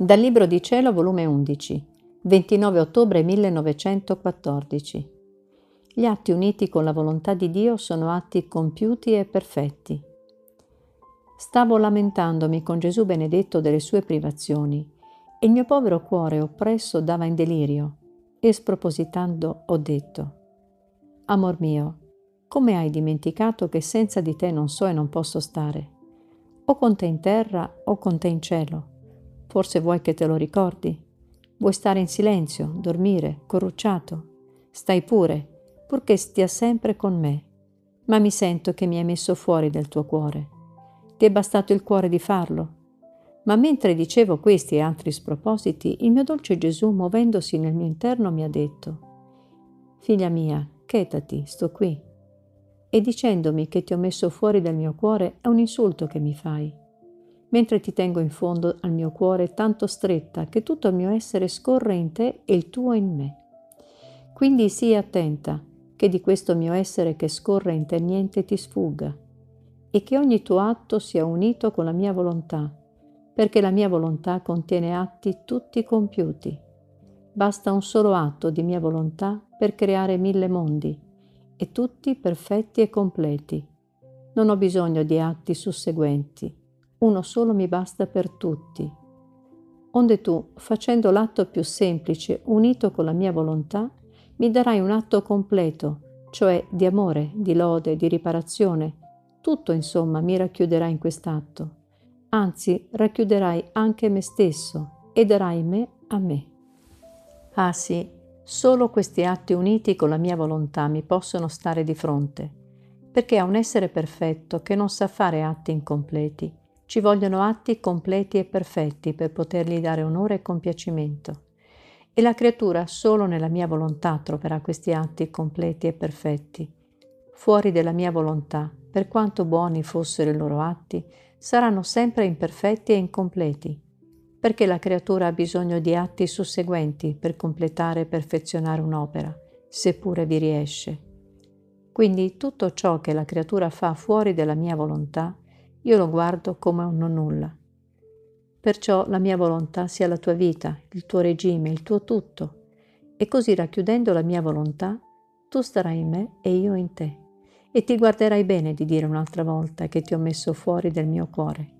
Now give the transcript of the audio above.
Dal Libro di Cielo, volume 11, 29 ottobre 1914. Gli atti uniti con la volontà di Dio sono atti compiuti e perfetti. Stavo lamentandomi con Gesù benedetto delle sue privazioni e il mio povero cuore oppresso dava in delirio e spropositando ho detto, Amor mio, come hai dimenticato che senza di te non so e non posso stare? O con te in terra o con te in cielo Forse vuoi che te lo ricordi? Vuoi stare in silenzio, dormire, corrucciato? Stai pure, purché stia sempre con me. Ma mi sento che mi hai messo fuori del tuo cuore. Ti è bastato il cuore di farlo? Ma mentre dicevo questi e altri spropositi, il mio dolce Gesù, muovendosi nel mio interno, mi ha detto, Figlia mia, chetati, sto qui. E dicendomi che ti ho messo fuori del mio cuore è un insulto che mi fai mentre ti tengo in fondo al mio cuore tanto stretta che tutto il mio essere scorre in te e il tuo in me. Quindi sii attenta che di questo mio essere che scorre in te niente ti sfugga e che ogni tuo atto sia unito con la mia volontà, perché la mia volontà contiene atti tutti compiuti. Basta un solo atto di mia volontà per creare mille mondi, e tutti perfetti e completi. Non ho bisogno di atti susseguenti, uno solo mi basta per tutti. Onde tu, facendo l'atto più semplice, unito con la mia volontà, mi darai un atto completo, cioè di amore, di lode, di riparazione. Tutto, insomma, mi racchiuderai in quest'atto. Anzi, racchiuderai anche me stesso e darai me a me. Ah sì, solo questi atti uniti con la mia volontà mi possono stare di fronte, perché a un essere perfetto che non sa fare atti incompleti, ci vogliono atti completi e perfetti per potergli dare onore e compiacimento. E la creatura solo nella mia volontà troverà questi atti completi e perfetti. Fuori della mia volontà, per quanto buoni fossero i loro atti, saranno sempre imperfetti e incompleti, perché la creatura ha bisogno di atti susseguenti per completare e perfezionare un'opera, seppure vi riesce. Quindi tutto ciò che la creatura fa fuori della mia volontà io lo guardo come un non nulla. Perciò la mia volontà sia la tua vita, il tuo regime, il tuo tutto, e così racchiudendo la mia volontà, tu starai in me e io in te, e ti guarderai bene di dire un'altra volta che ti ho messo fuori del mio cuore.